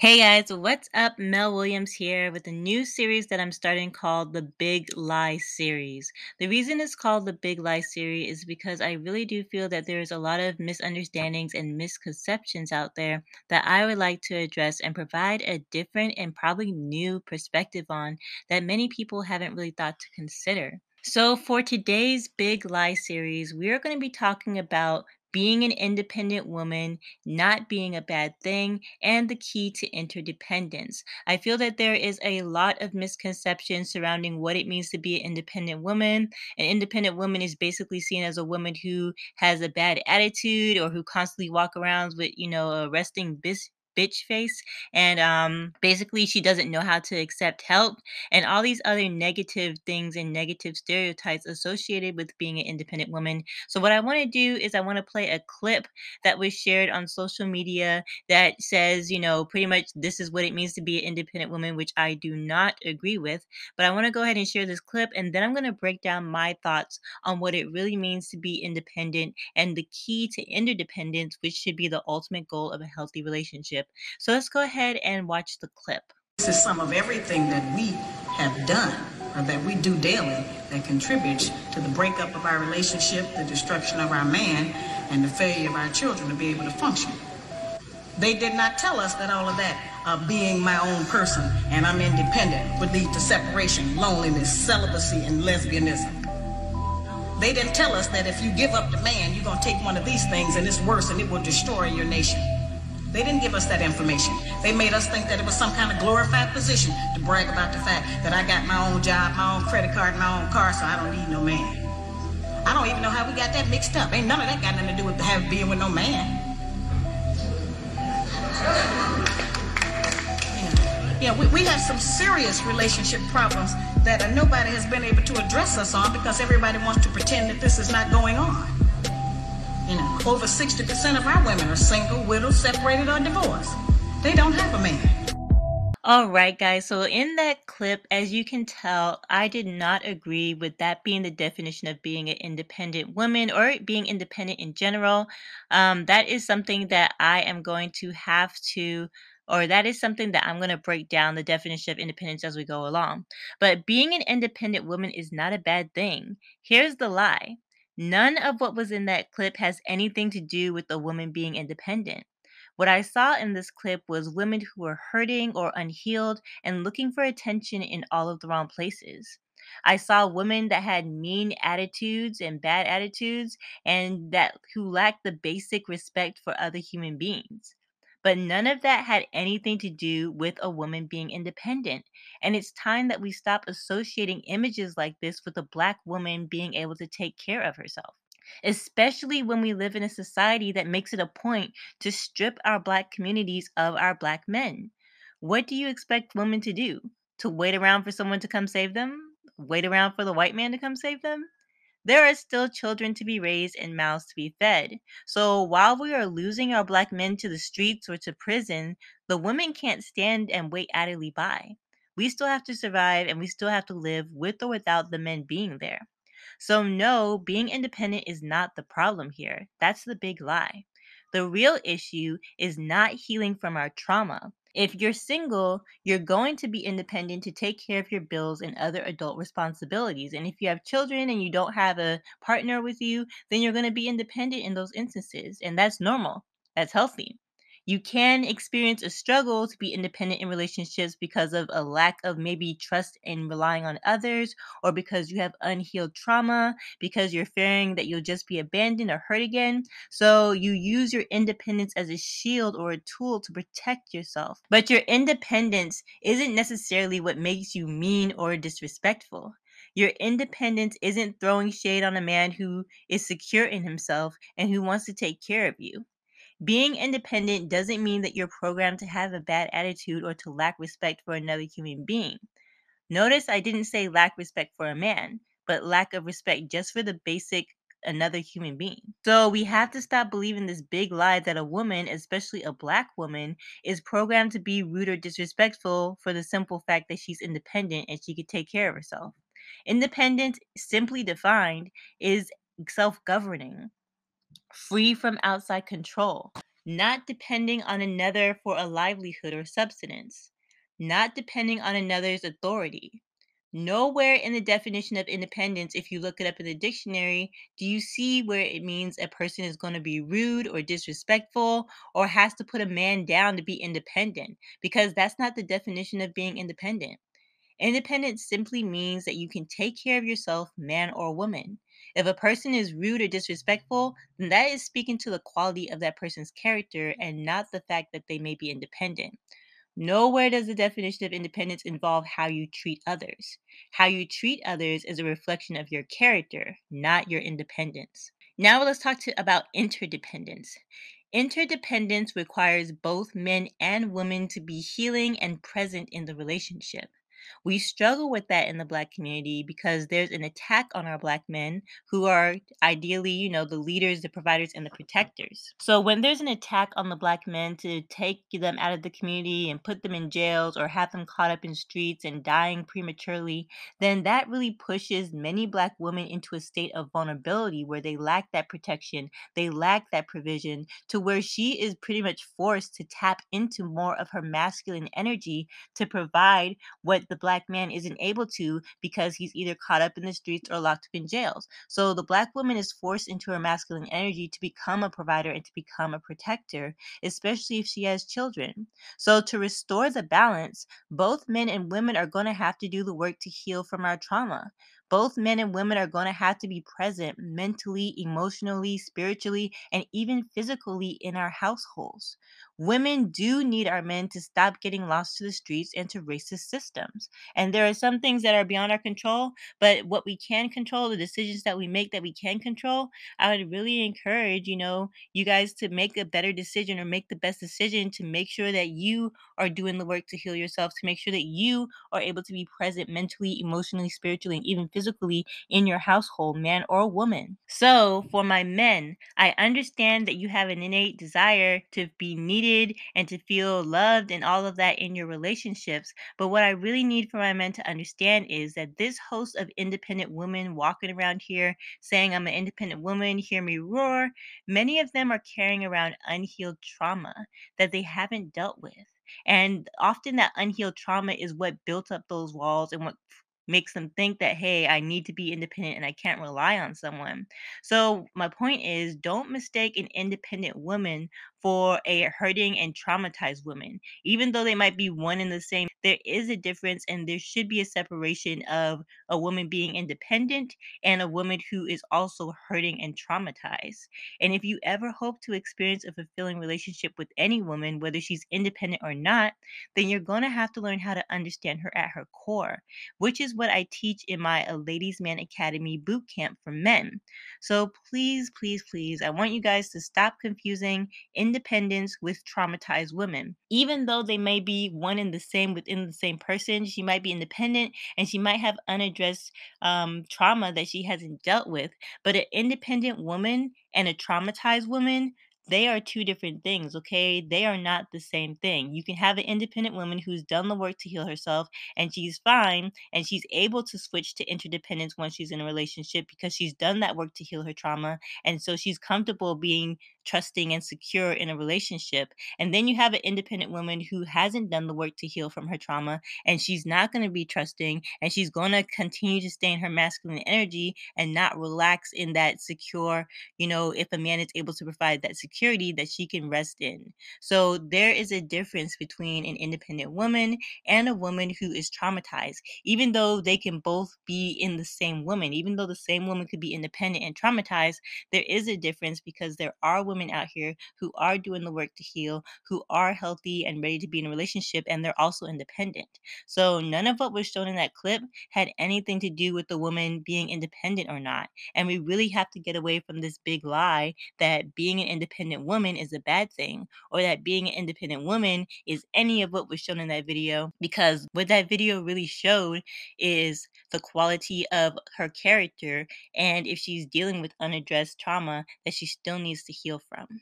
Hey guys, what's up? Mel Williams here with a new series that I'm starting called the Big Lie series. The reason it's called the Big Lie series is because I really do feel that there's a lot of misunderstandings and misconceptions out there that I would like to address and provide a different and probably new perspective on that many people haven't really thought to consider. So, for today's Big Lie series, we are going to be talking about being an independent woman, not being a bad thing, and the key to interdependence. I feel that there is a lot of misconception surrounding what it means to be an independent woman. An independent woman is basically seen as a woman who has a bad attitude or who constantly walk around with, you know, a resting bis- bitch face and um basically she doesn't know how to accept help and all these other negative things and negative stereotypes associated with being an independent woman. So what i want to do is i want to play a clip that was shared on social media that says you know pretty much this is what it means to be an independent woman which i do not agree with but i want to go ahead and share this clip and then i'm going to break down my thoughts on what it really means to be independent and the key to interdependence which should be the ultimate goal of a healthy relationship relationship. So let's go ahead and watch the clip. This is some of everything that we have done or that we do daily that contributes to the breakup of our relationship, the destruction of our man, and the failure of our children to be able to function. They did not tell us that all of that, uh, being my own person and I'm independent, would lead to separation, loneliness, celibacy, and lesbianism. They didn't tell us that if you give up the man, you're going to take one of these things and it's worse and it will destroy your nation. They didn't give us that information. They made us think that it was some kind of glorified position to brag about the fact that I got my own job, my own credit card, my own car, so I don't need no man. I don't even know how we got that mixed up. Ain't none of that got nothing to do with have, being with no man. Yeah, we, we have some serious relationship problems that nobody has been able to address us on because everybody wants to pretend that this is not going on. You know, over 60% of our women are single, widowed, separated, or divorced. They don't have a man. All right, guys. So, in that clip, as you can tell, I did not agree with that being the definition of being an independent woman or being independent in general. Um, that is something that I am going to have to, or that is something that I'm going to break down the definition of independence as we go along. But being an independent woman is not a bad thing. Here's the lie None of what was in that clip has anything to do with a woman being independent. What I saw in this clip was women who were hurting or unhealed and looking for attention in all of the wrong places. I saw women that had mean attitudes and bad attitudes and that who lacked the basic respect for other human beings. But none of that had anything to do with a woman being independent. And it's time that we stop associating images like this with a black woman being able to take care of herself. Especially when we live in a society that makes it a point to strip our black communities of our black men. What do you expect women to do? To wait around for someone to come save them? Wait around for the white man to come save them? There are still children to be raised and mouths to be fed. So while we are losing our black men to the streets or to prison, the women can't stand and wait idly by. We still have to survive and we still have to live with or without the men being there. So, no, being independent is not the problem here. That's the big lie. The real issue is not healing from our trauma. If you're single, you're going to be independent to take care of your bills and other adult responsibilities. And if you have children and you don't have a partner with you, then you're going to be independent in those instances. And that's normal, that's healthy. You can experience a struggle to be independent in relationships because of a lack of maybe trust in relying on others, or because you have unhealed trauma, because you're fearing that you'll just be abandoned or hurt again. So you use your independence as a shield or a tool to protect yourself. But your independence isn't necessarily what makes you mean or disrespectful. Your independence isn't throwing shade on a man who is secure in himself and who wants to take care of you. Being independent doesn't mean that you're programmed to have a bad attitude or to lack respect for another human being. Notice I didn't say lack respect for a man, but lack of respect just for the basic another human being. So we have to stop believing this big lie that a woman, especially a black woman, is programmed to be rude or disrespectful for the simple fact that she's independent and she could take care of herself. Independence, simply defined, is self governing free from outside control. not depending on another for a livelihood or subsistence, not depending on another's authority. Nowhere in the definition of independence, if you look it up in the dictionary, do you see where it means a person is going to be rude or disrespectful or has to put a man down to be independent, because that's not the definition of being independent. Independence simply means that you can take care of yourself, man or woman. If a person is rude or disrespectful, then that is speaking to the quality of that person's character and not the fact that they may be independent. Nowhere does the definition of independence involve how you treat others. How you treat others is a reflection of your character, not your independence. Now let's talk to, about interdependence. Interdependence requires both men and women to be healing and present in the relationship. We struggle with that in the Black community because there's an attack on our Black men who are ideally, you know, the leaders, the providers, and the protectors. So when there's an attack on the Black men to take them out of the community and put them in jails or have them caught up in streets and dying prematurely, then that really pushes many Black women into a state of vulnerability where they lack that protection, they lack that provision, to where she is pretty much forced to tap into more of her masculine energy to provide what the black man isn't able to because he's either caught up in the streets or locked up in jails. So the black woman is forced into her masculine energy to become a provider and to become a protector, especially if she has children. So to restore the balance, both men and women are going to have to do the work to heal from our trauma both men and women are going to have to be present mentally, emotionally, spiritually, and even physically in our households. Women do need our men to stop getting lost to the streets and to racist systems. And there are some things that are beyond our control, but what we can control, the decisions that we make that we can control, I would really encourage, you know, you guys to make a better decision or make the best decision to make sure that you are doing the work to heal yourself, to make sure that you are able to be present mentally, emotionally, spiritually, and even physically in your household, man or woman. So, for my men, I understand that you have an innate desire to be needed and to feel loved and all of that in your relationships. But what I really need for my men to understand is that this host of independent women walking around here saying, I'm an independent woman, hear me roar, many of them are carrying around unhealed trauma that they haven't dealt with. And often that unhealed trauma is what built up those walls and what makes them think that, hey, I need to be independent and I can't rely on someone. So, my point is don't mistake an independent woman for a hurting and traumatized woman. Even though they might be one and the same, there is a difference and there should be a separation of a woman being independent and a woman who is also hurting and traumatized. And if you ever hope to experience a fulfilling relationship with any woman, whether she's independent or not, then you're going to have to learn how to understand her at her core, which is what I teach in my A Ladies Man Academy boot camp for men. So please, please, please, I want you guys to stop confusing independence with traumatized women. Even though they may be one and the same within the same person, she might be independent and she might have unaddressed um, trauma that she hasn't dealt with. But an independent woman and a traumatized woman they are two different things, okay? They are not the same thing. You can have an independent woman who's done the work to heal herself and she's fine and she's able to switch to interdependence once she's in a relationship because she's done that work to heal her trauma. And so she's comfortable being trusting and secure in a relationship. And then you have an independent woman who hasn't done the work to heal from her trauma and she's not going to be trusting and she's going to continue to stay in her masculine energy and not relax in that secure, you know, if a man is able to provide that security that she can rest in. So there is a difference between an independent woman and a woman who is traumatized, even though they can both be in the same woman, even though the same woman could be independent and traumatized, there is a difference because there are women out here who are doing the work to heal, who are healthy and ready to be in a relationship, and they're also independent. So none of what was shown in that clip had anything to do with the woman being independent or not. And we really have to get away from this big lie that being an independent woman is a bad thing or that being an independent woman is any of what was shown in that video because what that video really showed is the quality of her character and if she's dealing with unaddressed trauma that she still needs to heal from.